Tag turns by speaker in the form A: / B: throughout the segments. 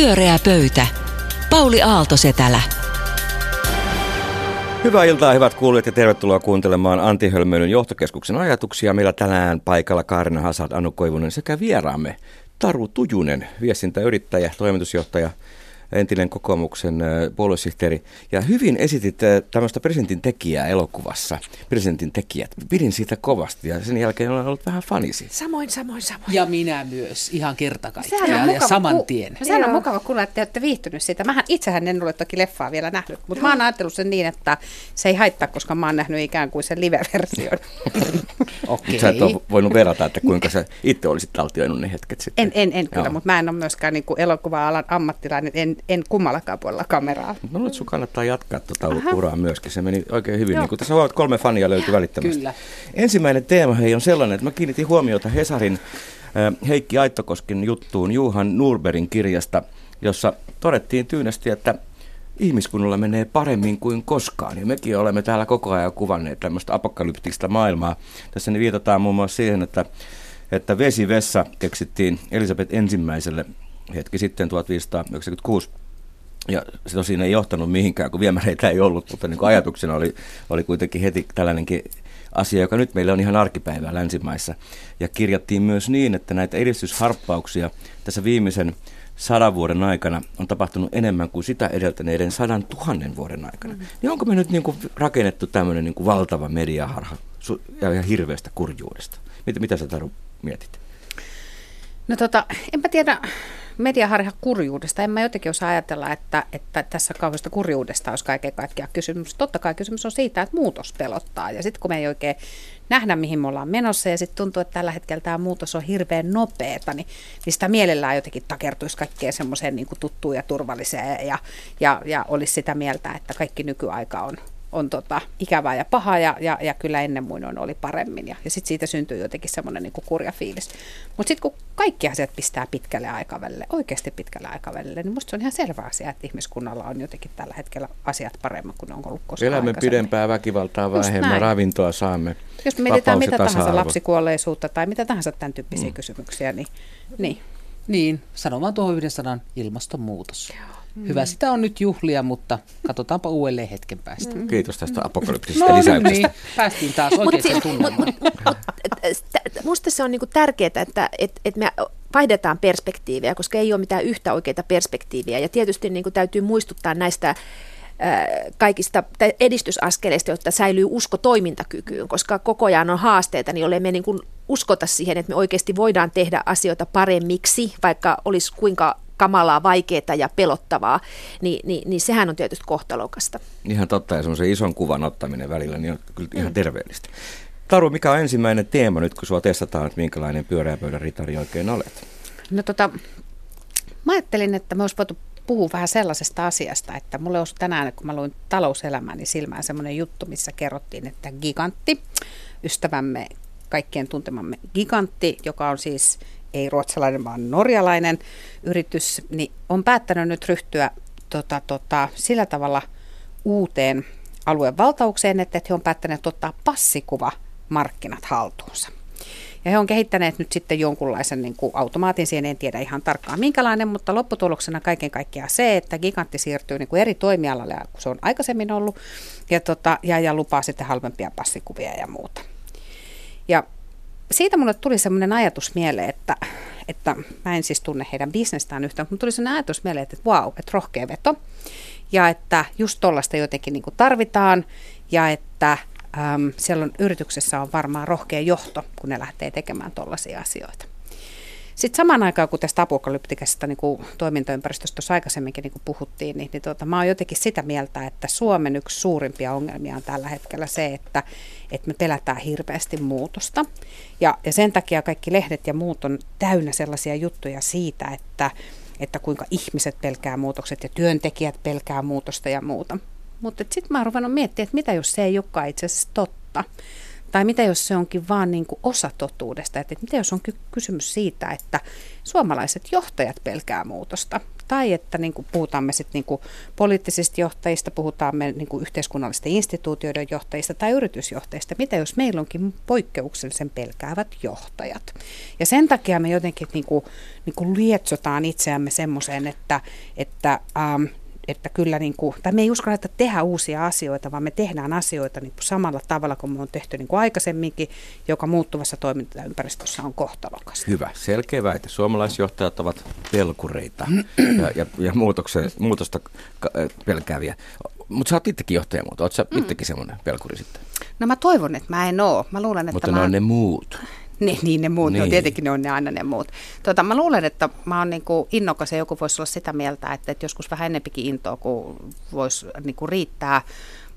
A: Pyöreä pöytä. Pauli Aalto-Setälä.
B: Hyvää iltaa, hyvät kuulijat, ja tervetuloa kuuntelemaan Antti Hölmöilyn johtokeskuksen ajatuksia. Meillä tänään paikalla Kaarina Hasad, Anu Koivunen sekä vieraamme Taru Tujunen, viestintäyrittäjä, toimitusjohtaja entinen kokoomuksen puoluesihteeri. Ja hyvin esitit tämmöistä presidentin tekijää elokuvassa, presidentin tekijät. Pidin siitä kovasti ja sen jälkeen olen ollut vähän fanisi.
C: Samoin, samoin, samoin.
D: Ja minä myös, ihan kerta kaikkiaan ja
C: mukava
D: saman
C: ku-
D: tien.
C: No, sehän on mukava kuulla, että te olette viihtynyt siitä. Mähän itsehän en ole toki leffaa vielä nähnyt, mutta mä oon ajatellut sen niin, että se ei haittaa, koska mä oon nähnyt ikään kuin sen live-version.
D: Okei.
B: Sä et ole voinut verrata, että kuinka sä itse olisit taltioinut ne hetket sitten.
C: En, en, en kyllä, mutta mä en ole myöskään niin kuin elokuva-alan ammattilainen, en, en kummallakaan puolella kameraa.
B: Mä luulen, että sun kannattaa jatkaa tuota uraa myöskin. Se meni oikein hyvin.
C: Joo.
B: Niin tässä huomaat, kolme fania löytyi välittömästi.
D: Kyllä.
B: Ensimmäinen teema hei on sellainen, että mä kiinnitin huomiota Hesarin äh, Heikki Aittokosken juttuun Juhan Nurberin kirjasta, jossa todettiin tyynesti, että ihmiskunnalla menee paremmin kuin koskaan. Ja mekin olemme täällä koko ajan kuvanneet tämmöistä apokalyptista maailmaa. Tässä niin viitataan muun muassa siihen, että, että vesivessa keksittiin Elisabeth ensimmäiselle hetki sitten 1596 ja se tosin ei johtanut mihinkään, kun viemäreitä ei ollut, mutta niin kuin ajatuksena oli, oli kuitenkin heti tällainenkin asia, joka nyt meillä on ihan arkipäivää länsimaissa. Ja kirjattiin myös niin, että näitä edistysharppauksia tässä viimeisen sadan vuoden aikana on tapahtunut enemmän kuin sitä edeltäneiden sadan tuhannen vuoden aikana. Mm. Niin onko me nyt niin kuin rakennettu tämmöinen niin kuin valtava mediaharha ja, ja hirveästä kurjuudesta? Mitä, mitä sä Taru mietit?
C: No tota, enpä tiedä mediaharha kurjuudesta. En mä jotenkin osaa ajatella, että, että tässä kauheasta kurjuudesta olisi kaiken kaikkiaan kysymys. Totta kai kysymys on siitä, että muutos pelottaa. Ja sitten kun me ei oikein nähdä, mihin me ollaan menossa, ja sitten tuntuu, että tällä hetkellä tämä muutos on hirveän nopeata, niin, niin sitä mielellään jotenkin takertuisi kaikkeen semmoiseen niin tuttuun ja turvalliseen, ja, ja, ja olisi sitä mieltä, että kaikki nykyaika on, on tota, ikävää ja pahaa ja, ja, ja kyllä ennen muinoin oli paremmin. Ja, ja sitten siitä syntyy jotenkin semmoinen niin kurja fiilis. Mutta sitten kun kaikki asiat pistää pitkälle aikavälille, oikeasti pitkälle aikavälille, niin musta se on ihan selvä asia, että ihmiskunnalla on jotenkin tällä hetkellä asiat paremmin kuin ne on ollut koskaan
B: Elämme pidempää, väkivaltaa vähemmän, ravintoa saamme.
C: Jos me mietitään mitä tahansa lapsikuolleisuutta tai mitä tahansa tämän tyyppisiä mm. kysymyksiä, niin, niin.
D: Niin, sanon vaan tuohon yhden sanan, ilmastonmuutos. Hyvä sitä on nyt juhlia, mutta katsotaanpa uudelleen hetken päästä. Mm.
B: Kiitos tästä apokalyptisesta
D: No
B: lisäyksestä.
D: niin, päästiin taas oikein tunnelmaan.
E: Musta se on niinku tärkeää, että et, et me vaihdetaan perspektiiviä, koska ei ole mitään yhtä oikeita perspektiiviä. Ja tietysti niinku täytyy muistuttaa näistä ää, kaikista edistysaskeleista, jotta säilyy usko toimintakykyyn, koska koko ajan on haasteita, niin jollei me niin kuin uskota siihen, että me oikeasti voidaan tehdä asioita paremmiksi, vaikka olisi kuinka kamalaa, vaikeaa ja pelottavaa, niin, niin, niin sehän on tietysti kohtalokasta.
B: Ihan totta, ja semmoisen ison kuvan ottaminen välillä niin on kyllä ihan terveellistä. Taru, mikä on ensimmäinen teema nyt, kun sua testataan, että minkälainen pyöreä pöydän ritari oikein olet?
C: No tota, mä ajattelin, että me olisi voitu puhua vähän sellaisesta asiasta, että mulle olisi tänään, kun mä luin talouselämäni silmään semmoinen juttu, missä kerrottiin, että gigantti, ystävämme, kaikkien tuntemamme gigantti, joka on siis ei ruotsalainen, vaan norjalainen yritys, niin on päättänyt nyt ryhtyä tota, tota, sillä tavalla uuteen alueen valtaukseen, että he on päättäneet ottaa passikuva markkinat haltuunsa. Ja he on kehittäneet nyt sitten jonkunlaisen niin kuin automaatin, siihen en tiedä ihan tarkkaan minkälainen, mutta lopputuloksena kaiken kaikkiaan se, että gigantti siirtyy niin kuin eri toimialalle, kuin se on aikaisemmin ollut, ja, tota, ja, ja lupaa sitten halvempia passikuvia ja muuta. Ja siitä mulle tuli semmoinen ajatus mieleen, että, että mä en siis tunne heidän bisnestään yhtään, mutta tuli semmoinen ajatus mieleen, että vau, että rohkea veto. Ja että just tollaista jotenkin niin tarvitaan ja että äm, siellä on, yrityksessä on varmaan rohkea johto, kun ne lähtee tekemään tollaisia asioita. Sitten samaan aikaan, kun tästä apokalyptikasta niin kuin toimintaympäristöstä tuossa aikaisemminkin niin kuin puhuttiin, niin, niin tuota, mä oon jotenkin sitä mieltä, että Suomen yksi suurimpia ongelmia on tällä hetkellä se, että, että me pelätään hirveästi muutosta. Ja, ja sen takia kaikki lehdet ja muut on täynnä sellaisia juttuja siitä, että, että kuinka ihmiset pelkää muutokset ja työntekijät pelkää muutosta ja muuta. Mutta sitten mä oon ruvennut miettimään, että mitä jos se ei olekaan itse asiassa totta. Tai mitä jos se onkin vaan niin kuin osa totuudesta, että mitä jos on ky- kysymys siitä, että suomalaiset johtajat pelkää muutosta. tai että niin kuin puhutaan me sitten niin poliittisista johtajista, puhutaan me niin kuin yhteiskunnallisten instituutioiden johtajista tai yritysjohtajista. Mitä jos meillä onkin poikkeuksellisen pelkäävät johtajat? Ja sen takia me jotenkin niin kuin, niin kuin lietsotaan itseämme semmoiseen, että, että ähm, että kyllä niin kuin, tai me ei uskalla että tehdä uusia asioita, vaan me tehdään asioita niin kuin samalla tavalla kuin me on tehty niin kuin aikaisemminkin, joka muuttuvassa toimintaympäristössä on kohtalokasta.
B: Hyvä, selkeä väite. Suomalaisjohtajat ovat pelkureita ja, ja, ja muutosta pelkääviä. Mutta sä oot itsekin johtaja muuta. Oot sä mm. itsekin semmoinen pelkuri sitten?
C: No mä toivon, että mä en oo. Mä luulen, että
B: Mutta
C: mä...
B: ne on ne muut.
C: Niin, niin ne muut, niin. No, tietenkin ne on ne aina ne muut. Tota, mä luulen, että mä oon niinku innokas ja joku voisi olla sitä mieltä, että, että joskus vähän enempikin intoa kuin voisi niinku riittää.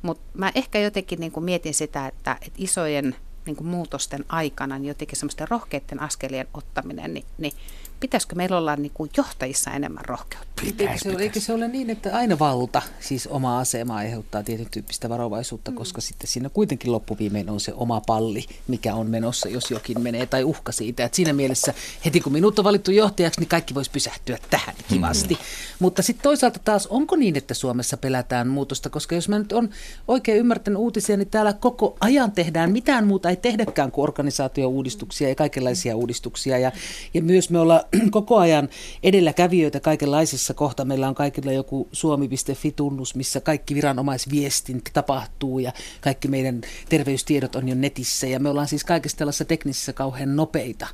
C: Mutta mä ehkä jotenkin niinku mietin sitä, että, että isojen niinku muutosten aikana niin jotenkin semmoisten rohkeiden askelien ottaminen, niin, niin pitäisikö meillä olla niin kuin johtajissa enemmän rohkeutta?
D: Pitäis, eikö, se, eikö se ole niin, että aina valta, siis oma asema aiheuttaa tietyn tyyppistä varovaisuutta, mm. koska sitten siinä kuitenkin loppuviimein on se oma palli, mikä on menossa, jos jokin menee, tai uhka siitä. Että siinä mielessä heti kun minut on valittu johtajaksi, niin kaikki voisi pysähtyä tähän kivasti. Mm. Mutta sitten toisaalta taas, onko niin, että Suomessa pelätään muutosta, koska jos mä nyt on oikein ymmärtänyt uutisia, niin täällä koko ajan tehdään mitään muuta, ei tehdäkään kuin organisaatio-uudistuksia ja kaikenlaisia uudistuksia. Ja, ja myös me ollaan koko ajan edelläkävijöitä kaikenlaisissa. Kohta meillä on kaikilla joku suomi.fi-tunnus, missä kaikki viranomaisviestintä tapahtuu ja kaikki meidän terveystiedot on jo netissä. Ja me ollaan siis kaikissa tällaisissa teknisissä kauhean nopeita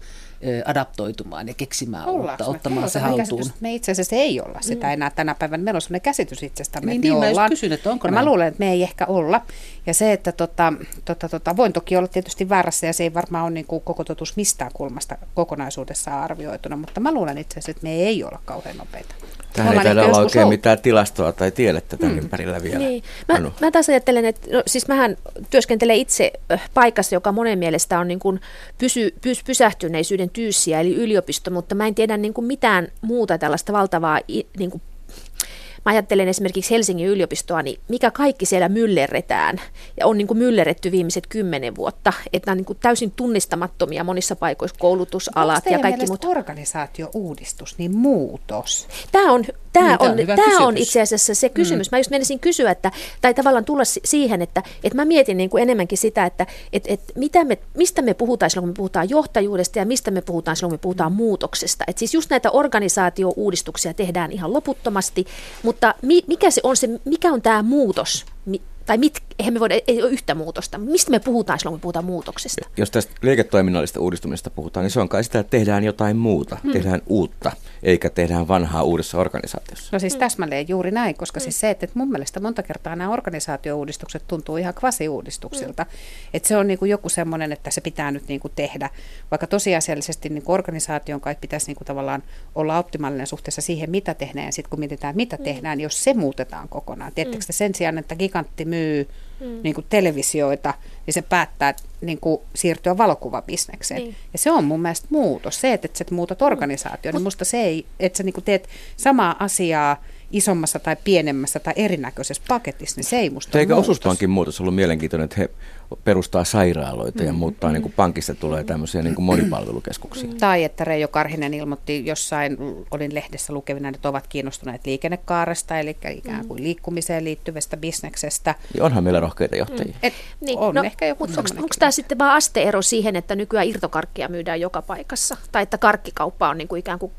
D: adaptoitumaan ja keksimään
C: Ollaanko
D: uutta, ottamaan se haltuun.
C: Käsitys, me itse asiassa ei olla sitä mm. enää tänä päivänä. Meillä on sellainen käsitys itsestämme,
D: niin,
C: että
D: niin,
C: me ollaan.
D: Kysyn, että onko
C: ja
D: näin?
C: mä luulen, että me ei ehkä olla. Ja se, että tota, tota, tota, voin toki olla tietysti väärässä ja se ei varmaan ole niin kuin koko totuus mistään kulmasta kokonaisuudessaan arvioituna, mutta mä luulen itse asiassa, että me ei olla kauhean nopeita.
B: Tähän ei taida olla oikein ollut. mitään tilastoa tai tiedettä tämän hmm. ympärillä vielä.
E: Niin. Mä, mä taas ajattelen, että no, siis mähän työskentelen itse paikassa, joka monen mielestä on niin kuin pysy, pys, pysähtyneisyyden tyyssiä, eli yliopisto, mutta mä en tiedä niin kuin mitään muuta tällaista valtavaa niin kuin Mä ajattelen esimerkiksi Helsingin yliopistoa, niin mikä kaikki siellä myllerretään ja on niin kuin myllerretty viimeiset kymmenen vuotta, että nämä on niin kuin täysin tunnistamattomia monissa paikoissa koulutusalat ja kaikki
C: muut. organisaatio-uudistus, niin muutos?
E: Tämä on, tämä on, on, tämä on itse asiassa se kysymys. Mm. Mä just menisin kysyä, että, tai tavallaan tulla siihen, että, että mä mietin niin kuin enemmänkin sitä, että, että, että mitä me, mistä me puhutaan silloin, kun me puhutaan johtajuudesta ja mistä me puhutaan silloin, kun me puhutaan muutoksesta. Että siis just näitä organisaatio-uudistuksia tehdään ihan loputtomasti, mutta mikä, se on se, mikä on tämä muutos, tai mit, eihän me voida, ei ole yhtä muutosta. Mistä me puhutaan silloin, kun puhutaan muutoksesta?
B: Jos tästä liiketoiminnallista uudistumista puhutaan, niin se on kai sitä, että tehdään jotain muuta, hmm. tehdään uutta, eikä tehdään vanhaa uudessa organisaatiossa.
C: No siis hmm. täsmälleen juuri näin, koska hmm. siis se, että mun mielestä monta kertaa nämä organisaatio-uudistukset tuntuu ihan kvasi-uudistuksilta. Hmm. Että se on niin kuin joku semmoinen, että se pitää nyt niin kuin tehdä, vaikka tosiasiallisesti niin kuin organisaation kai pitäisi niin kuin tavallaan olla optimaalinen suhteessa siihen, mitä tehdään, ja sitten kun mietitään, mitä hmm. tehdään, niin jos se muutetaan kokonaan. Tiedättekö hmm. sen sijaan, että gigantti myy myy mm. niin kuin televisioita, niin se päättää niin kuin siirtyä valokuvabisnekseen. Niin. Ja se on mun mielestä muutos. Se, että, että sä muutat organisaatio, mm. niin musta se ei, että sä niin kuin teet samaa asiaa isommassa tai pienemmässä tai erinäköisessä paketissa, niin se ei musta
B: Eikö osuuspankin muutos ollut mielenkiintoinen, että he perustaa sairaaloita mm, ja muuttaa, mm. niin kuin pankista tulee tämmöisiä niin kuin monipalvelukeskuksia.
C: Mm. Tai että Reijo Karhinen ilmoitti jossain, olin lehdessä lukevina, että ovat kiinnostuneet liikennekaaresta, eli ikään kuin liikkumiseen liittyvästä bisneksestä.
B: Ja onhan meillä rohkeita johtajia. Mm.
C: Et niin, on no, ehkä joku
E: Onko tämä sitten vaan asteero siihen, että nykyään irtokarkkia myydään joka paikassa? Tai että karkkikauppa on niin kuin ikään kuin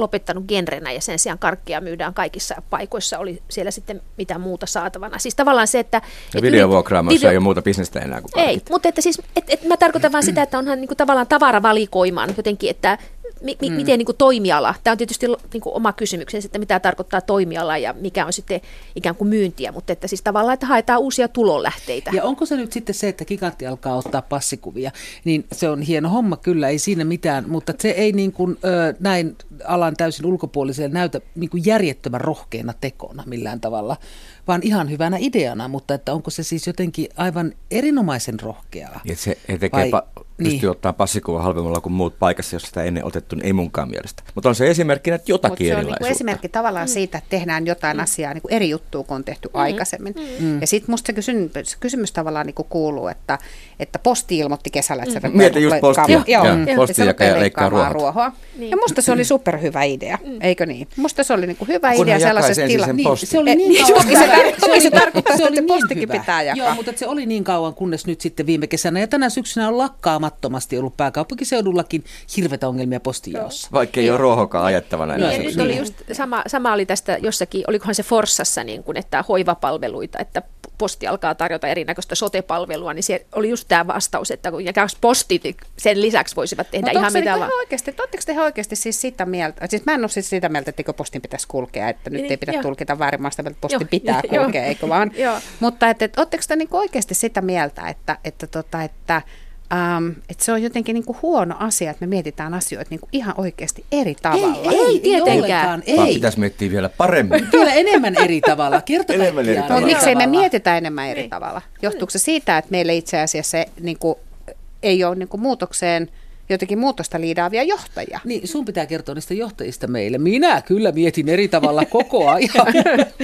E: lopettanut genrenä ja sen sijaan karkkia myydään kaikissa paikoissa, oli siellä sitten mitä muuta saatavana. Siis tavallaan se, että...
B: Ja videovuokraamoissa video... ei ole muuta bisnestä enää kuin.
E: Ei, mutta että siis, et, et mä tarkoitan vaan sitä, että onhan niin kuin tavallaan tavaravalikoimaan jotenkin, että mi, mi, mm. miten niin kuin toimiala, tämä on tietysti niin kuin oma kysymyksensä, että mitä tarkoittaa toimiala ja mikä on sitten ikään kuin myyntiä, mutta että siis tavallaan, että haetaan uusia tulonlähteitä.
D: Ja onko se nyt sitten se, että gigantti alkaa ottaa passikuvia, niin se on hieno homma kyllä, ei siinä mitään, mutta se ei niin kuin, ö, näin alan täysin ulkopuoliseen näytä niin kuin järjettömän rohkeana tekona millään tavalla, vaan ihan hyvänä ideana, mutta että onko se siis jotenkin aivan erinomaisen rohkeaa?
B: Ja se he tekee vai? Pa- niin. pystyy ottaa passikuva halvemmalla kuin muut paikassa, jos sitä ennen otettu, niin ei munkaan mielestä. Mutta on se esimerkki, että jotakin Mut se on niin
C: esimerkki tavallaan mm. siitä, että tehdään jotain mm. asiaa niin kuin eri juttua kuin on tehty mm. aikaisemmin. Mm. Ja sitten musta se kysymys, kysymys tavallaan niin kuin kuuluu, että, että posti ilmoitti kesällä, että se mm.
B: Mietin just postia. Joo, joo, joo. posti ja leikkaa ruohoa.
C: ruohoa. Niin. Ja musta se oli superhyvä idea, mm. eikö niin? Musta se oli niin kuin hyvä Kun idea sellaisessa tilassa.
D: Niin, se oli niin kauan.
C: Se tarkoittaa, että postikin pitää jakaa.
D: Joo, mutta se oli niin kauan, kunnes nyt sitten viime kesänä ja tänä syksynä on lakkaamattomasti ollut pääkaupunkiseudullakin hirveitä ongelmia postijaossa.
B: Vaikka ei ole ruohokaan ajettavana enää.
E: Niin, nyt oli just sama, sama oli tästä jossakin, olikohan se Forssassa, niin kuin, että hoivapalveluita, että posti alkaa tarjota erinäköistä sotepalvelua, niin se oli just tämä vastaus, että kun postit sen lisäksi voisivat tehdä Mut ihan mitä
C: vaan. Oikeasti, oletteko te oikeasti siis sitä mieltä, siis mä en ole siis sitä mieltä, että postin pitäisi kulkea, että nyt niin, ei pidä jo. tulkita väärin maasta, että postin jo, pitää jo, kulkea, jo. eikö vaan? Mutta että, että oletteko te niin oikeasti sitä mieltä, että, että, tota, että Um, että se on jotenkin niinku huono asia, että me mietitään asioita niinku ihan oikeasti eri tavalla.
E: Ei, ei, ei tietenkään.
B: Ei. Vaan pitäisi miettiä vielä paremmin.
D: Vielä enemmän eri tavalla. Kertokaa enemmän eri tavalla.
C: Mutta miksei me mietitä enemmän eri niin. tavalla? Johtuuko se siitä, että meille itse asiassa se, niinku, ei ole niinku, muutokseen – jotenkin muutosta liidaavia johtajia.
D: Niin, sun pitää kertoa niistä johtajista meille. Minä kyllä mietin eri tavalla koko ajan.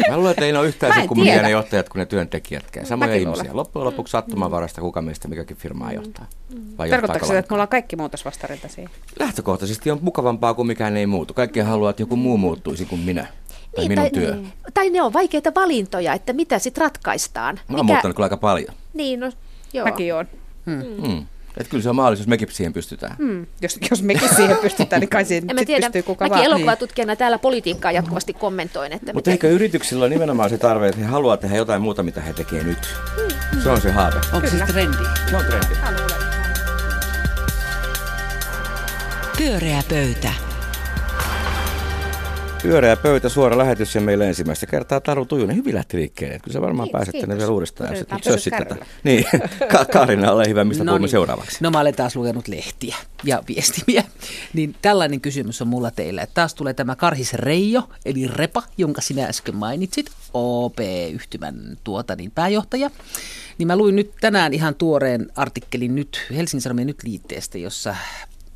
B: Mä luulen, että ei ole yhtään se kummia ne johtajat kuin ne työntekijätkään. Samoja Mäkin ihmisiä. Luulen. Loppujen lopuksi sattumanvarasta kuka meistä mikäkin firmaa johtaa.
C: Vai Tarkoittaako se, että me ollaan kaikki muutosvastarintaisia?
B: Lähtökohtaisesti on mukavampaa kuin mikään ei muutu. Kaikki haluaa, että joku muu muuttuisi kuin minä. Tai niin, minun tai, työ. Niin.
E: Tai ne on vaikeita valintoja, että mitä sitten ratkaistaan. Mä
B: oon Mikä... muuttanut kyllä aika paljon.
E: Niin, no joo.
C: Mäkin oon.
B: Hmm. Hmm. Että kyllä se on mahdollisuus, mekin siihen pystytään. Mm,
C: jos, jos mekin siihen pystytään, niin kai siihen en tiedä, pystyy kuka
E: mäkin
C: vaan.
E: elokuvatutkijana niin. täällä politiikkaa jatkuvasti kommentoin. Että
B: Mutta eikö yrityksillä ole nimenomaan se tarve, että he haluavat tehdä jotain muuta, mitä he tekevät nyt? Mm. Se on se haave.
D: Onko se trendi?
B: Se on trendi.
A: Pyöreä pöytä.
B: Pyöreä pöytä, suora lähetys ja meillä ensimmäistä kertaa Taru Tujunen. Hyvin lähti liikkeelle. Kyllä sä varmaan kiitos, pääset tänne vielä uudestaan. Ja sitten tätä. Niin, Ka- Karina, ole hyvä, mistä no puhumme niin. seuraavaksi.
D: No mä olen taas lukenut lehtiä ja viestimiä. Niin tällainen kysymys on mulla teille. Että taas tulee tämä Karhis Reijo, eli Repa, jonka sinä äsken mainitsit, OP-yhtymän tuota, niin pääjohtaja. Niin mä luin nyt tänään ihan tuoreen artikkelin nyt Helsingin Sanomien nyt liitteestä, jossa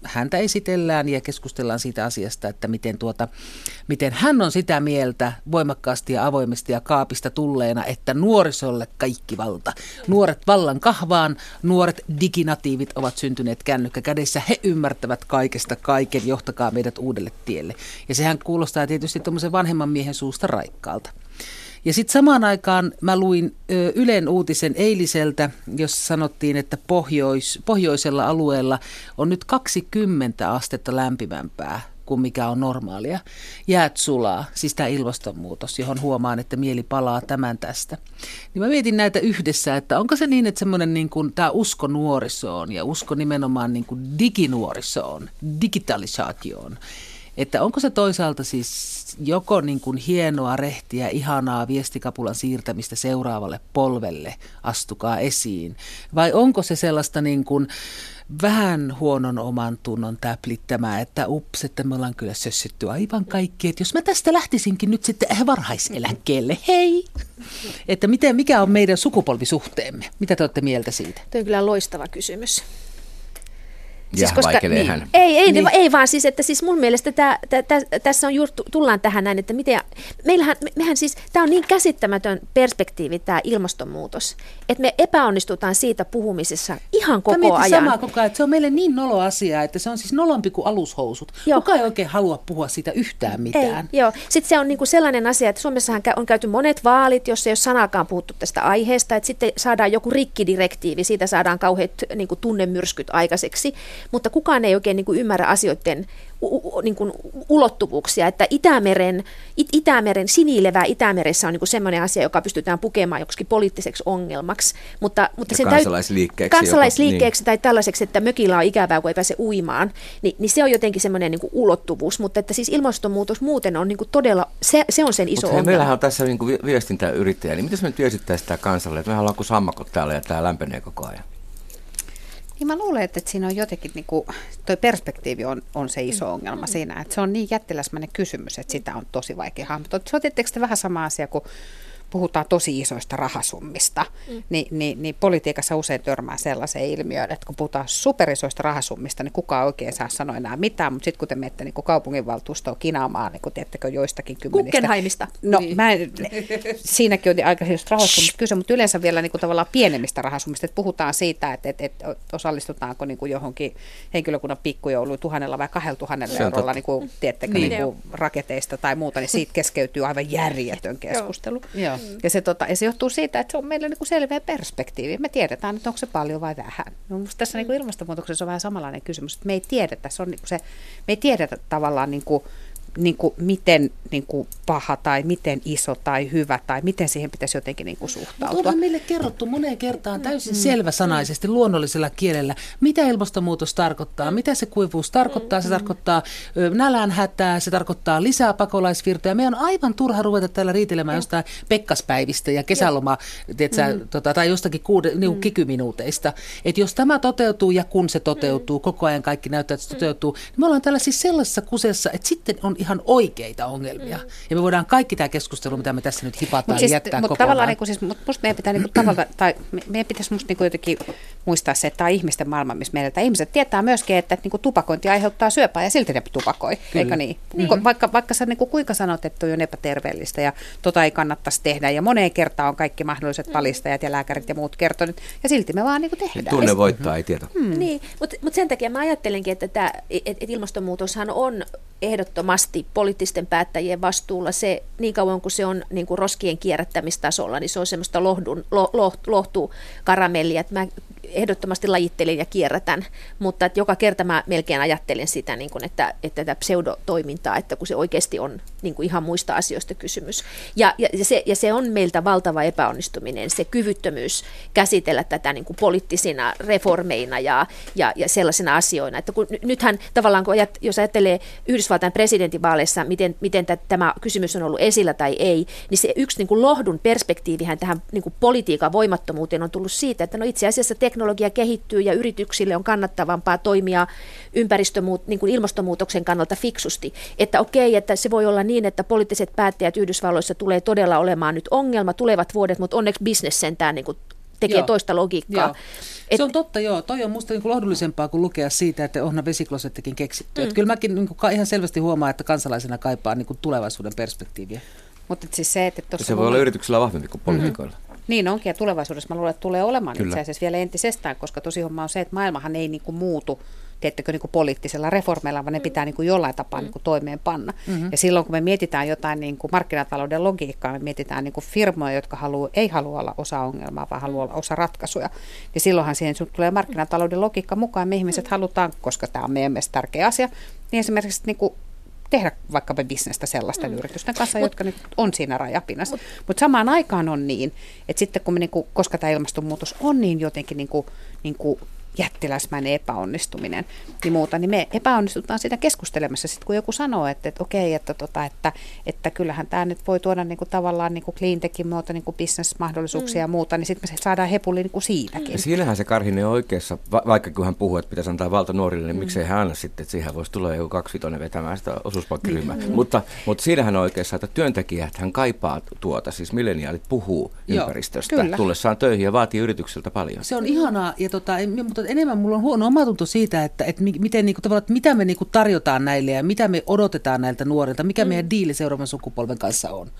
D: häntä esitellään ja keskustellaan siitä asiasta, että miten, tuota, miten hän on sitä mieltä voimakkaasti ja avoimesti ja kaapista tulleena, että nuorisolle kaikki valta. Nuoret vallan kahvaan, nuoret diginatiivit ovat syntyneet kännykkä kädessä, he ymmärtävät kaikesta kaiken, johtakaa meidät uudelle tielle. Ja sehän kuulostaa tietysti tuommoisen vanhemman miehen suusta raikkaalta. Ja sitten samaan aikaan mä luin Ylen uutisen eiliseltä, jossa sanottiin, että pohjois, pohjoisella alueella on nyt 20 astetta lämpimämpää kuin mikä on normaalia. Jäät sulaa, siis tämä ilmastonmuutos, johon huomaan, että mieli palaa tämän tästä. Niin mä mietin näitä yhdessä, että onko se niin, että semmoinen niin tämä usko nuorisoon ja usko nimenomaan niin kuin diginuorisoon, digitalisaatioon, että onko se toisaalta siis joko niin kuin hienoa, rehtiä, ihanaa viestikapulan siirtämistä seuraavalle polvelle, astukaa esiin, vai onko se sellaista niin kuin vähän huonon oman tunnon täplittämää, että ups, että me ollaan kyllä sössitty aivan kaikki, että jos mä tästä lähtisinkin nyt sitten varhaiseläkkeelle, hei! Että miten, mikä on meidän sukupolvisuhteemme? Mitä te olette mieltä siitä?
E: Tuo on kyllä loistava kysymys.
B: Siis koska, niin, hän.
E: Ei, ei, niin. ei vaan siis, että siis mun mielestä tää, tää, tää, tässä on juuri, tullaan tähän näin, että miten, meillähän, me, mehän siis, tämä on niin käsittämätön perspektiivi tämä ilmastonmuutos, että me epäonnistutaan siitä puhumisessa ihan koko
D: Mä
E: ajan.
D: samaa koko ajan, että se on meille niin nolo asia, että se on siis nolompi kuin alushousut. Joo. Kuka ei oikein halua puhua siitä yhtään mitään.
E: Ei, joo. Sitten se on niinku sellainen asia, että Suomessahan on käyty monet vaalit, jos ei ole sanakaan puhuttu tästä aiheesta, että sitten saadaan joku rikkidirektiivi, siitä saadaan kauheat niinku tunnemyrskyt aikaiseksi mutta kukaan ei oikein niin kuin ymmärrä asioiden niin kuin ulottuvuuksia, että Itämeren, It- Itämeren sinilevä Itämeressä on niin kuin sellainen asia, joka pystytään pukemaan joksikin poliittiseksi ongelmaksi.
B: Mutta, mutta sen kansalaisliikkeeksi.
E: Kansalaisliikkeeksi jopa, niin. tai tällaiseksi, että mökillä on ikävää, kun ei pääse uimaan, niin, niin se on jotenkin semmoinen niin kuin ulottuvuus. Mutta että siis ilmastonmuutos muuten on niin kuin todella, se, se on sen iso mutta ongelma.
B: Meillähän on tässä niin kuin viestintäyrittäjä, niin miten me nyt viestittäisiin kansalle, että mehän ollaan kuin sammakot täällä ja tämä lämpenee koko ajan?
C: Niin mä luulen, että siinä on jotenkin, niin kuin, toi perspektiivi on, on se iso mm. ongelma siinä, että se on niin jättiläsmäinen kysymys, että sitä on tosi vaikea hahmottaa. Soititteko te vähän sama asia kuin puhutaan tosi isoista rahasummista, mm. niin, niin, niin politiikassa usein törmää sellaiseen ilmiöön, että kun puhutaan superisoista rahasummista, niin kukaan oikein saa sanoa enää mitään, mutta sitten kun te menette niin kaupunginvaltuustoon kinaamaan, niin kun teettekö joistakin kymmenistä.
E: Kukkenhaimista.
C: No, niin. mä en, siinäkin on aika isoista rahasummista kyse, mutta yleensä vielä niin kuin tavallaan pienemmistä rahasummista, että puhutaan siitä, että, että, että osallistutaanko niin kuin johonkin henkilökunnan pikkujouluun tuhannella vai kahdella tuhannella eurolla, niin kuin, tiedättekö, niin. Niin kuin raketeista tai muuta, niin siitä keskeytyy aivan järjetön keskustelu. Joo. Ja, se, tota, ja se johtuu siitä, että se on meillä niin kuin selveä perspektiivi. Me tiedetään, että onko se paljon vai vähän. No, tässä niin kuin ilmastonmuutoksessa on vähän samanlainen kysymys, että me ei tiedetä, se on niin kuin se, me ei tiedetä tavallaan niin kuin, niin kuin, miten niin kuin paha tai miten iso tai hyvä tai miten siihen pitäisi jotenkin niin kuin suhtautua.
D: Mutta meille kerrottu moneen kertaan täysin mm. selväsanaisesti luonnollisella kielellä, mitä ilmastonmuutos tarkoittaa, mitä se kuivuus tarkoittaa. Se mm. tarkoittaa nälänhätää, se tarkoittaa lisää pakolaisvirtoja. Meidän on aivan turha ruveta täällä riitelemään jostain pekkaspäivistä ja kesäloma tiedätkö, mm. tota, tai jostakin kuude, niin mm. kikyminuuteista. Että jos tämä toteutuu ja kun se toteutuu, mm. koko ajan kaikki näyttää, että se toteutuu, niin me ollaan täällä siis sellaisessa kusessa, että sitten on ihan oikeita ongelmia. Mm. Ja me voidaan kaikki tämä keskustelu, mitä me tässä nyt hipataan,
C: siis,
D: jättää
C: mutta tavallaan niin kuin, siis, musta meidän pitää niin kuin, tavalla, tai meidän pitäisi musta niin kuin jotenkin muistaa se, että tämä on ihmisten maailma, missä meillä että ihmiset tietää myöskin, että, että niin kuin tupakointi aiheuttaa syöpää ja silti ne tupakoi, Kyllä. eikö niin? niin. Vaikka, vaikka sä niin kuin, kuinka sanot, että on epäterveellistä ja tota ei kannattaisi tehdä ja moneen kertaan on kaikki mahdolliset mm. valistajat ja lääkärit ja muut kertonut ja silti me vaan niin kuin tehdään.
B: Tunne voittaa, ei tiedä.
E: Hmm. Niin, mutta mut sen takia mä ajattelenkin, että, tämä, että, että ilmastonmuutoshan on ehdottomasti poliittisten päättäjien vastuulla. Se, niin kauan kuin se on niin kuin roskien kierrättämistasolla, niin se on semmoista lohdun, lo, lo, karamellia, mä ehdottomasti lajittelin ja kierrätän, mutta että joka kerta mä melkein ajattelen sitä, niin kuin, että, että tätä pseudotoimintaa, että kun se oikeasti on niin kuin ihan muista asioista kysymys. Ja, ja, se, ja se on meiltä valtava epäonnistuminen, se kyvyttömyys käsitellä tätä niin kuin poliittisina reformeina ja, ja, ja sellaisina asioina. Että kun, nythän tavallaan, kun ajat, jos ajattelee Yhdysvaltain presidentinvaaleissa, miten, miten tämä kysymys on ollut esillä tai ei, niin se yksi niin kuin lohdun perspektiivihän tähän niin kuin politiikan voimattomuuteen on tullut siitä, että no itse asiassa teknologia teknologia kehittyy ja yrityksille on kannattavampaa toimia ympäristömuut, niin kuin ilmastonmuutoksen kannalta fiksusti. Että okei, että se voi olla niin, että poliittiset päättäjät Yhdysvalloissa tulee todella olemaan nyt ongelma tulevat vuodet, mutta onneksi bisnes sentään niin kuin tekee joo. toista logiikkaa. Joo.
D: Et, se on totta, joo. Toi on musta niin kuin lohdullisempaa kuin lukea siitä, että onhan vesiklosettikin keksitty. Mm. kyllä mäkin niin kuin, ihan selvästi huomaan, että kansalaisena kaipaa niin kuin tulevaisuuden perspektiiviä.
C: Mutta siis se, että
B: se voi olla yrityksellä vahvempi kuin poliitikoilla. Mm-hmm.
C: Niin onkin, ja tulevaisuudessa mä luulen, että tulee olemaan Kyllä. itse asiassa vielä entisestään, koska tosi homma on se, että maailmahan ei niin kuin muutu tiettäkö, niin kuin poliittisella reformeilla, vaan ne pitää niin kuin jollain tapaa mm. niin kuin toimeenpanna. Mm-hmm. Ja silloin, kun me mietitään jotain niin kuin markkinatalouden logiikkaa, me mietitään niin kuin firmoja, jotka haluaa, ei halua olla osa ongelmaa, vaan haluaa olla osa ratkaisuja, niin silloinhan siihen tulee markkinatalouden logiikka mukaan. Me ihmiset mm. halutaan, koska tämä on meidän mielestä tärkeä asia, niin esimerkiksi niin kuin tehdä vaikkapa bisnestä sellaisten mm. yritysten kanssa, mut, jotka nyt on siinä rajapinnassa. Mutta mut samaan aikaan on niin, että sitten kun me, niinku, koska tämä ilmastonmuutos on niin jotenkin niinku, niinku jättiläismäinen epäonnistuminen niin muuta, niin me epäonnistutaan sitä keskustelemassa sitten, kun joku sanoo, että, että okei, että, tota, että, että kyllähän tämä nyt voi tuoda niin kuin, tavallaan niin cleantechin muuta niin kuin bisnesmahdollisuuksia mm. ja muuta, niin sitten me saadaan hepuli niin kuin siitäkin. Ja
B: siinähän se Karhinen on oikeassa, va- vaikka kun hän puhuu, että pitäisi antaa valta nuorille, niin mm. miksei hän anna sitten, että siihen voisi tulla joku kaksivitoinen vetämään sitä osuuspankkiryhmää. Mm. Mutta, mutta siinähän on oikeassa, että työntekijät hän kaipaa tuota, siis milleniaalit puhuu Joo, ympäristöstä kyllä. tullessaan töihin ja vaatii yritykseltä paljon.
D: Se on ihanaa, ja tota, mutta enemmän mulla on huono omatunto siitä, että, että, miten, niin kuin, tavallaan, että mitä me niin kuin, tarjotaan näille ja mitä me odotetaan näiltä nuorilta, mikä mm. meidän diili seuraavan sukupolven kanssa on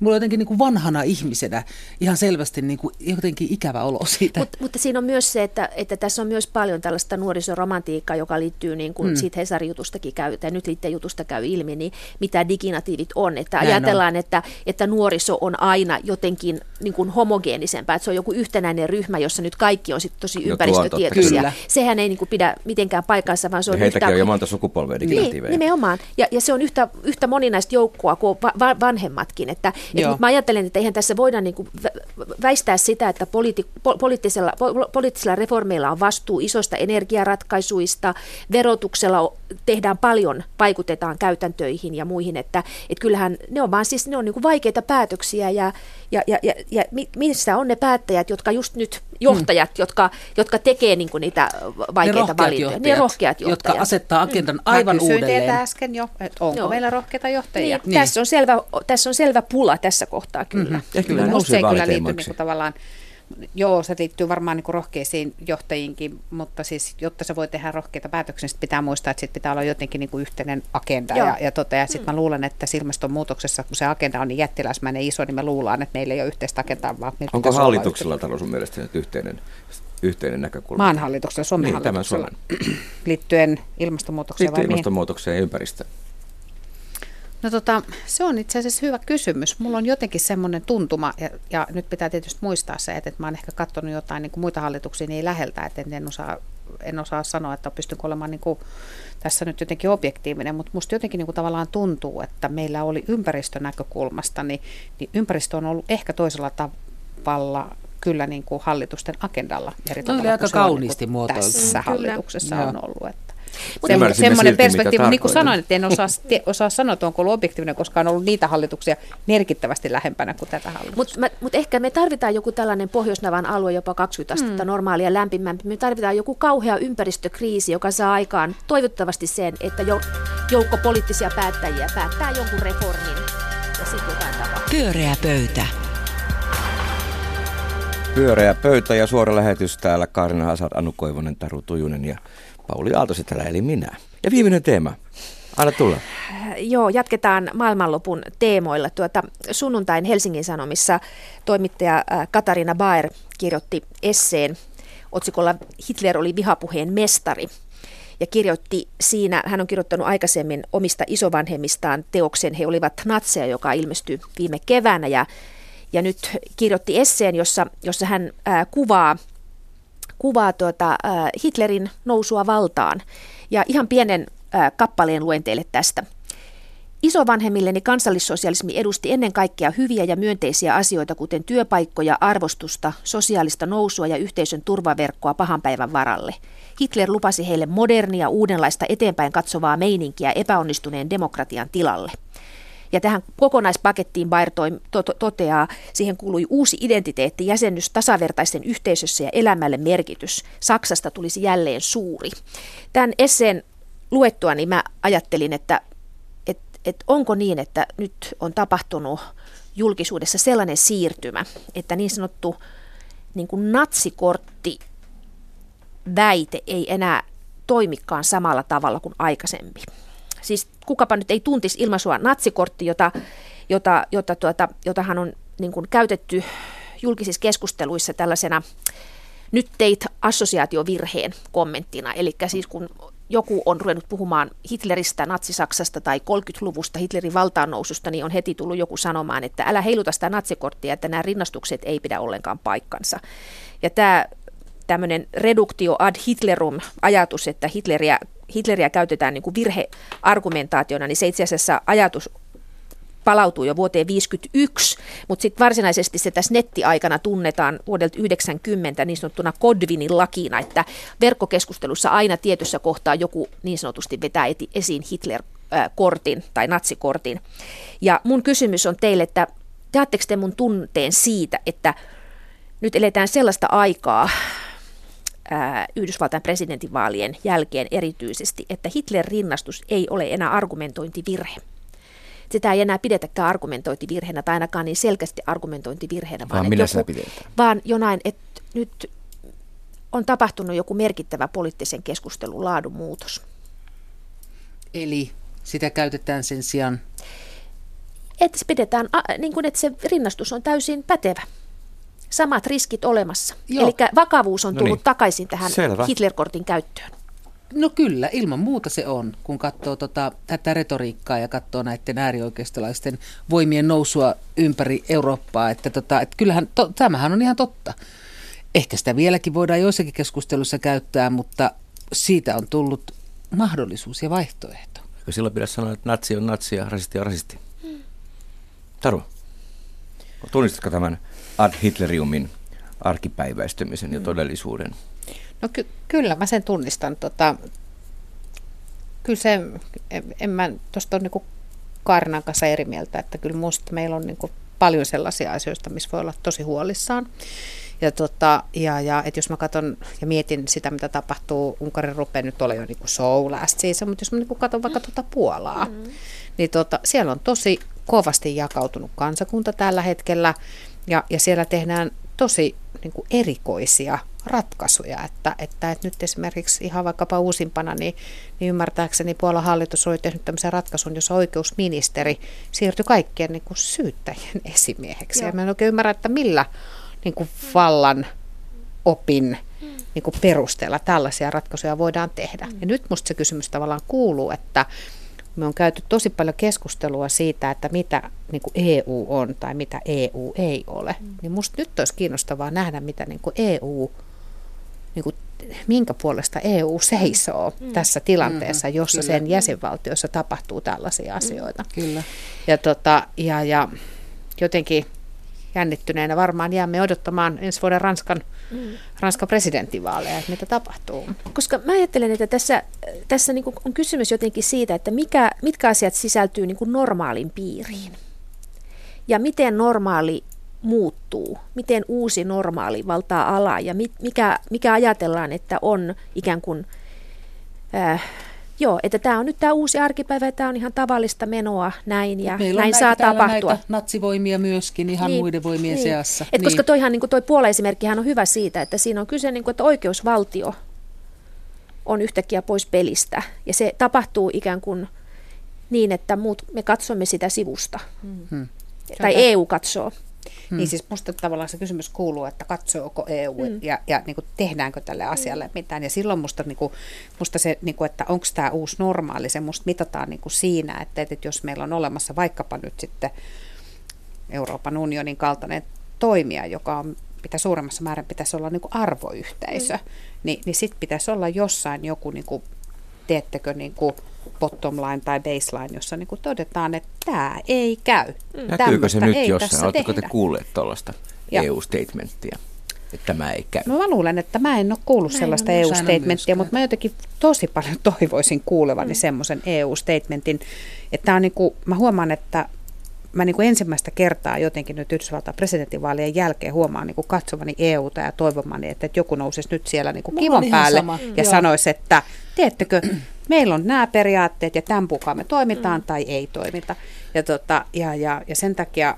D: mulla on jotenkin niin kuin vanhana ihmisenä ihan selvästi niin kuin jotenkin ikävä olo siitä.
E: Mut, mutta siinä on myös se, että, että tässä on myös paljon tällaista nuorisoromantiikkaa, joka liittyy niin kuin mm. siitä Hesari-jutustakin käy, tai nyt liitteen jutusta käy ilmi, niin mitä diginatiivit on. Että Näin ajatellaan, on. Että, että nuoriso on aina jotenkin niin kuin homogeenisempää, että se on joku yhtenäinen ryhmä, jossa nyt kaikki on sitten tosi ympäristötietoisia. Sehän ei niin kuin pidä mitenkään paikassa, vaan se on
B: Heitäkin yhtä... on jo monta sukupolvea Niin,
E: nimenomaan. Ja, ja se on yhtä, yhtä moninaista joukkoa kuin va- vanhemmatkin, että et mä ajattelen, että eihän tässä voida niin kuin väistää sitä, että poliitti, poliittisella, poliittisella reformeilla on vastuu isoista energiaratkaisuista, verotuksella tehdään paljon, vaikutetaan käytäntöihin ja muihin, että et kyllähän ne on vaan siis ne on niin kuin vaikeita päätöksiä ja, Ja, ja, ja, ja missä on ne päättäjät, jotka just nyt, johtajat, hmm. jotka, jotka tekee niin kuin niitä vaikeita valintoja.
D: Ne rohkeat johtajat. Jotka asettaa agendan hmm. aivan Mä uudelleen.
C: Mä äsken jo, että onko Joo. meillä rohkeita johtajia.
E: Niin, niin. Tässä, on selvä, tässä on selvä pula tässä kohtaa kyllä. Mm-hmm.
B: Ja kyllä, kyllä se ei kyllä liity niin
C: kuin tavallaan Joo, se liittyy varmaan niin rohkeisiin johtajiinkin, mutta siis jotta se voi tehdä rohkeita päätöksiä, niin pitää muistaa, että sit pitää olla jotenkin niin kuin yhteinen agenda. Joo. Ja, ja, tota, ja sitten mm. mä luulen, että ilmastonmuutoksessa, kun se agenda on niin jättiläismäinen iso, niin me luullaan, että meillä ei ole yhteistä agendaa. Vaan
B: Onko hallituksella tällä sun mielestä nyt yhteinen, yhteinen näkökulma?
C: Maan hallituksella, Suomen niin, hallituksella. Liittyen ilmastonmuutokseen
B: Liittyen vai ilmastonmuutokseen ja ympäristöön.
C: No tota, se on itse asiassa hyvä kysymys. Mulla on jotenkin semmoinen tuntuma, ja, ja nyt pitää tietysti muistaa se, että, että mä oon ehkä katsonut jotain niin kuin muita hallituksia niin läheltä, että en osaa, en osaa sanoa, että pystynkö olemaan niin kuin, tässä nyt jotenkin objektiivinen, mutta musta jotenkin niin kuin tavallaan tuntuu, että meillä oli ympäristönäkökulmasta, niin, niin ympäristö on ollut ehkä toisella tavalla kyllä niin kuin hallitusten agendalla eri tavalla.
D: Oli aika kauniisti niin muotoiltu.
C: Tässä hallituksessa on ollut. Että mutta semmoinen perspektiivi, niin kuin sanoin, että en osaa, osaa sanoa, että onko ollut objektiivinen, koska on ollut niitä hallituksia merkittävästi lähempänä kuin tätä hallitusta.
E: Mutta mut ehkä me tarvitaan joku tällainen Pohjoisnavan alue, jopa 20 astetta hmm. normaalia lämpimämpi. Me tarvitaan joku kauhea ympäristökriisi, joka saa aikaan toivottavasti sen, että jo, joukko poliittisia päättäjiä päättää jonkun reformin ja sitten jotain tapahtuu.
A: Pyöreä pöytä.
B: Pyöreä pöytä ja suora lähetys täällä Kaarina Hasat, Anu Koivonen, Taru Tujunen ja Pauli Aaltosetälä eli minä. Ja viimeinen teema. Anna tulla.
E: Joo, jatketaan maailmanlopun teemoilla. Tuota, sunnuntain Helsingin Sanomissa toimittaja äh, Katarina Baer kirjoitti esseen otsikolla Hitler oli vihapuheen mestari. Ja kirjoitti siinä, hän on kirjoittanut aikaisemmin omista isovanhemmistaan teoksen, he olivat natseja, joka ilmestyi viime keväänä. Ja, ja nyt kirjoitti esseen, jossa, jossa hän ää, äh, kuvaa kuvaa tuota, äh, Hitlerin nousua valtaan. Ja ihan pienen äh, kappaleen luen teille tästä. Isovanhemmilleni kansallissosialismi edusti ennen kaikkea hyviä ja myönteisiä asioita, kuten työpaikkoja, arvostusta, sosiaalista nousua ja yhteisön turvaverkkoa pahan päivän varalle. Hitler lupasi heille modernia, uudenlaista eteenpäin katsovaa meininkiä epäonnistuneen demokratian tilalle. Ja tähän kokonaispakettiin Bayer to- to- toteaa, siihen kuului uusi identiteetti, jäsennys tasavertaisten yhteisössä ja elämälle merkitys. Saksasta tulisi jälleen suuri. Tämän esseen luettua, niin mä ajattelin, että et, et onko niin, että nyt on tapahtunut julkisuudessa sellainen siirtymä, että niin sanottu niin kuin natsikortti väite ei enää toimikaan samalla tavalla kuin aikaisemmin siis kukapa nyt ei tuntisi ilmaisua natsikortti, jota, jota, jota, tuota, jota hän on niin kuin käytetty julkisissa keskusteluissa tällaisena nyt teit assosiaatiovirheen kommenttina. Eli siis kun joku on ruvennut puhumaan Hitleristä, Natsi-Saksasta tai 30-luvusta Hitlerin valtaannoususta, niin on heti tullut joku sanomaan, että älä heiluta sitä natsikorttia, että nämä rinnastukset ei pidä ollenkaan paikkansa. Ja tämä tämmöinen reduktio ad Hitlerum ajatus, että Hitleriä Hitleriä käytetään niin kuin virheargumentaationa, niin se itse asiassa ajatus palautuu jo vuoteen 1951, mutta sitten varsinaisesti se tässä nettiaikana tunnetaan vuodelta 90 niin sanottuna Kodvinin lakina, että verkkokeskustelussa aina tietyssä kohtaa joku niin sanotusti vetää esiin Hitler-kortin tai natsikortin. Ja mun kysymys on teille, että teatteko te mun tunteen siitä, että nyt eletään sellaista aikaa, Yhdysvaltain presidentinvaalien jälkeen erityisesti, että Hitler-rinnastus ei ole enää argumentointivirhe. Sitä ei enää pidetäkään argumentointivirheenä tai ainakaan niin selkeästi argumentointivirheenä,
B: vaan, vaan, minä joku, pidetään.
E: vaan jonain, että nyt on tapahtunut joku merkittävä poliittisen keskustelun laadun muutos.
D: Eli sitä käytetään sen sijaan?
E: Että se pidetään, niin kuin, että se rinnastus on täysin pätevä samat riskit olemassa. Eli vakavuus on no tullut no niin. takaisin tähän Selvä. Hitler-kortin käyttöön.
D: No kyllä, ilman muuta se on, kun katsoo tota, tätä retoriikkaa ja katsoo näiden äärioikeistolaisten voimien nousua ympäri Eurooppaa. Että tota, et kyllähän, to, tämähän on ihan totta. Ehkä sitä vieläkin voidaan joissakin keskustelussa käyttää, mutta siitä on tullut mahdollisuus ja vaihtoehto.
B: Eikö silloin pidä sanoa, että natsi on natsi ja rasisti on rasisti? Hmm. Taru, tunnistatko tämän ad Hitleriumin arkipäiväistymisen ja mm. todellisuuden?
C: No ky- kyllä mä sen tunnistan. Tota, kyllä se, en, en mä tuosta ole niinku Kaarinan kanssa eri mieltä, että kyllä musta meillä on niinku paljon sellaisia asioista, missä voi olla tosi huolissaan. Ja, tota, ja, ja et jos mä katson ja mietin sitä, mitä tapahtuu, Unkarin rupeaa nyt olla jo niin kuin show last season, mutta jos mä niin katson vaikka tuota Puolaa, mm. niin tota, siellä on tosi kovasti jakautunut kansakunta tällä hetkellä ja, ja siellä tehdään tosi niin kuin erikoisia ratkaisuja, että, että, että nyt esimerkiksi ihan vaikkapa uusimpana, niin, niin ymmärtääkseni Puolan hallitus oli tehnyt tämmöisen ratkaisun, jossa oikeusministeri siirtyi kaikkien niin kuin syyttäjien esimieheksi. Joo. Ja mä en oikein ymmärrä, että millä niin kuin vallan opin niin kuin perusteella tällaisia ratkaisuja voidaan tehdä. Mm. Ja nyt musta se kysymys tavallaan kuuluu, että me on käyty tosi paljon keskustelua siitä, että mitä niin kuin EU on tai mitä EU ei ole. Mm. Niin musta nyt olisi kiinnostavaa nähdä, mitä niin kuin EU, niin kuin, minkä puolesta EU seisoo mm. tässä tilanteessa, mm-hmm. jossa Kyllä. sen jäsenvaltiossa tapahtuu tällaisia asioita.
D: Mm. Kyllä.
C: Ja, tota, ja, ja jotenkin jännittyneenä varmaan jäämme odottamaan ensi vuoden Ranskan, mm. Ranskan presidentinvaaleja, että mitä tapahtuu.
E: Koska mä ajattelen, että tässä, tässä niin on kysymys jotenkin siitä, että mikä, mitkä asiat sisältyy niin normaalin piiriin. Ja miten normaali muuttuu, miten uusi normaali valtaa alaa ja mikä, mikä ajatellaan, että on ikään kuin äh, Joo, että tämä on nyt tämä uusi arkipäivä ja tämä on ihan tavallista menoa näin ja Meillä näin saa tapahtua.
D: näitä natsivoimia myöskin ihan niin, muiden voimien niin. seassa.
E: Et niin. Koska toihan, niin toi puoleesimerkkihän on hyvä siitä, että siinä on kyse, niin kuin, että oikeusvaltio on yhtäkkiä pois pelistä ja se tapahtuu ikään kuin niin, että muut, me katsomme sitä sivusta. Hmm. Tai EU katsoo.
C: Hmm. Niin siis musta tavallaan se kysymys kuuluu, että katsooko EU hmm. ja, ja niin kuin tehdäänkö tälle hmm. asialle hmm. mitään. Ja silloin musta, niin kuin, musta se, niin kuin, että onko tämä uusi normaali, se musta mitataan niin kuin siinä, että, että jos meillä on olemassa vaikkapa nyt sitten Euroopan unionin kaltainen toimija, joka on mitä suuremmassa määrin pitäisi olla niin kuin arvoyhteisö, mm. niin, niin sitten pitäisi olla jossain joku, niin kuin, teettekö, niin kuin, bottom line tai baseline, jossa niin kuin todetaan, että tämä ei käy.
B: Mm. Näkyykö se nyt jossain? Oletteko te kuulleet tuollaista EU-statementtia? Että tämä ei käy.
C: No mä luulen, että mä en ole kuullut mä sellaista EU-statementtia, mutta mä jotenkin tosi paljon toivoisin kuulevani mm. semmoisen EU-statementin, että on niin kuin, mä huomaan, että mä niin kuin ensimmäistä kertaa jotenkin nyt Yhdysvaltain presidentinvaalien jälkeen huomaan niin kuin katsovani EUta ja toivomani, että, että joku nousisi nyt siellä niin kuin kivan päälle sama. ja mm. sanoisi, että teettekö, meillä on nämä periaatteet ja tämän mukaan me toimitaan mm. tai ei toimita. Ja, tota, ja, ja, ja sen takia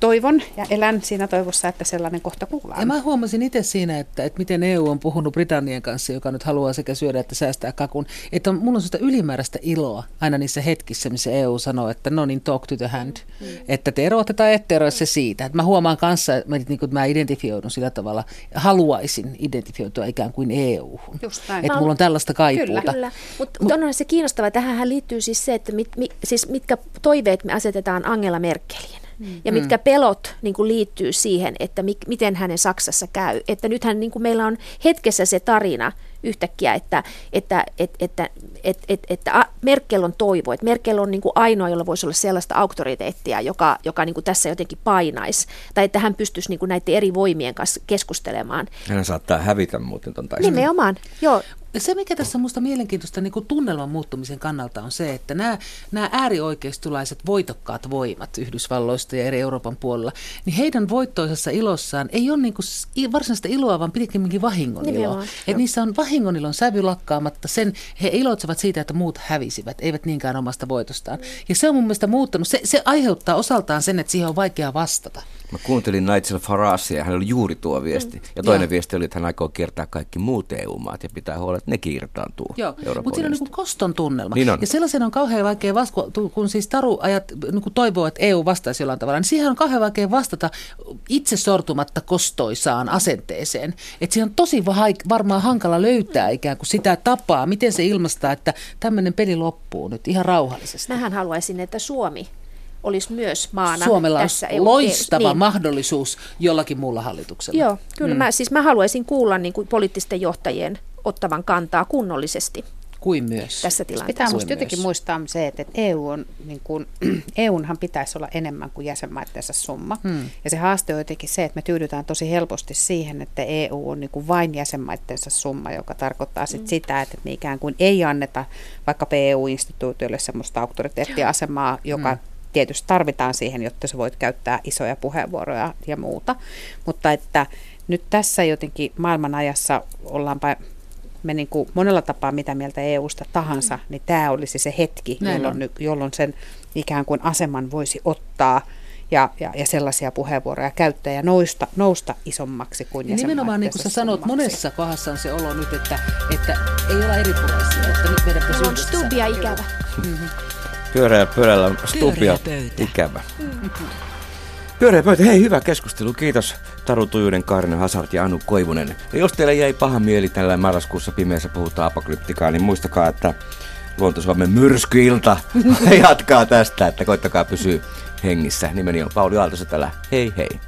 C: toivon ja elän siinä toivossa, että sellainen kohta kuullaan.
D: Ja mä huomasin itse siinä, että, että miten EU on puhunut Britannian kanssa, joka nyt haluaa sekä syödä että säästää kakun. Että on, mulla on sitä ylimääräistä iloa aina niissä hetkissä, missä EU sanoo, että no niin, talk to the hand. Mm. Että te eroatte tai ette eroa se siitä. Että mä huomaan kanssa, että mä, niin kuin, mä identifioidun sillä tavalla, haluaisin identifioitua ikään kuin EU-hun. Että mulla on tällaista kaipuuta.
E: Kyllä, kyllä. Mutta Mut, on se kiinnostavaa. Tähän liittyy siis se, että mit, mit, siis mitkä toiveet me asetetaan Angela Merkeliin. Mm. Ja mitkä pelot niin kuin liittyy siihen, että mi- miten hänen Saksassa käy. Että nythän niin kuin meillä on hetkessä se tarina yhtäkkiä, että, että, että, että, että, että, että Merkel on toivo, että Merkel on niin kuin ainoa, jolla voisi olla sellaista auktoriteettia, joka, joka niin kuin tässä jotenkin painaisi, tai että hän pystyisi niin kuin näiden eri voimien kanssa keskustelemaan.
B: Hän saattaa hävitä muuten tuon taistelun.
E: Nimenomaan, joo.
D: Se, mikä tässä on minusta mielenkiintoista niin kuin tunnelman muuttumisen kannalta on se, että nämä, nämä äärioikeistolaiset voitokkaat voimat Yhdysvalloista ja eri Euroopan puolella, niin heidän voittoisessa ilossaan ei ole niin kuin varsinaista iloa, vaan pikemminkin vahingon iloa. Että niissä on vahingonilon sävy lakkaamatta. Sen, he iloitsevat siitä, että muut hävisivät, eivät niinkään omasta voitostaan. Ja se on mun mielestä muuttunut. Se, se aiheuttaa osaltaan sen, että siihen on vaikea vastata.
B: Mä kuuntelin Nigel Faragea ja hänellä oli juuri tuo viesti. Ja toinen ja. viesti oli, että hän aikoo kiertää kaikki muut EU-maat ja pitää huolta, että nekin irtaantuu
D: Joo, mutta siinä on niin koston tunnelma. Niin on. Ja sellaisen on kauhean vaikea vastata, kun siis Taru ajat, niin toivoo, että EU vastaisi jollain tavalla, niin siihen on kauhean vaikea vastata itse sortumatta kostoisaan asenteeseen. Että siihen on tosi varmaan hankala löytää ikään kuin sitä tapaa, miten se ilmastaa, että tämmöinen peli loppuu nyt ihan rauhallisesti.
E: Mähän haluaisin, että Suomi olisi myös maana
D: Suomella
E: tässä
D: on loistava niin. mahdollisuus jollakin muulla hallituksella.
E: Joo, kyllä. Mm. Mä, siis mä haluaisin kuulla niin kuin poliittisten johtajien ottavan kantaa kunnollisesti.
D: Kuin myös.
E: Tässä tilanteessa.
C: Pitää musta jotenkin muistaa se, että EU on, niin kuin, EUnhan pitäisi olla enemmän kuin jäsenmaittensa summa. Hmm. Ja se haaste on jotenkin se, että me tyydytään tosi helposti siihen, että EU on niin kuin vain jäsenmaittensa summa, joka tarkoittaa sit hmm. sitä, että me ikään kuin ei anneta vaikka EU-instituutioille sellaista auktoriteettiasemaa, joka hmm tietysti tarvitaan siihen, jotta sä voit käyttää isoja puheenvuoroja ja muuta. Mutta että nyt tässä jotenkin maailman ajassa ollaanpa me niin kuin monella tapaa mitä mieltä EUsta tahansa, niin tämä olisi se hetki, jolloin, jolloin sen ikään kuin aseman voisi ottaa ja, ja, ja sellaisia puheenvuoroja käyttää ja nousta, nousta isommaksi kuin ja
D: Nimenomaan niin kuin sä sanot, monessa kohdassa on se olo nyt, että, että ei olla eripuraisia, että nyt meidän pitäisi
E: on stubia ikävä. Mm-hmm.
B: Pyöreä pöydällä on stubia ikävä. Pyöreä pöytä, hei hyvä keskustelu, kiitos Taru Tujunen, Kaarina Hasart ja Anu Koivunen. Ja jos teille jäi paha mieli tällä marraskuussa pimeässä puhutaan apokalyptikaa, niin muistakaa, että Luonto-Suomen myrskyilta jatkaa tästä, että koittakaa pysyä hengissä. Nimeni on Pauli Aaltosetälä. Hei hei.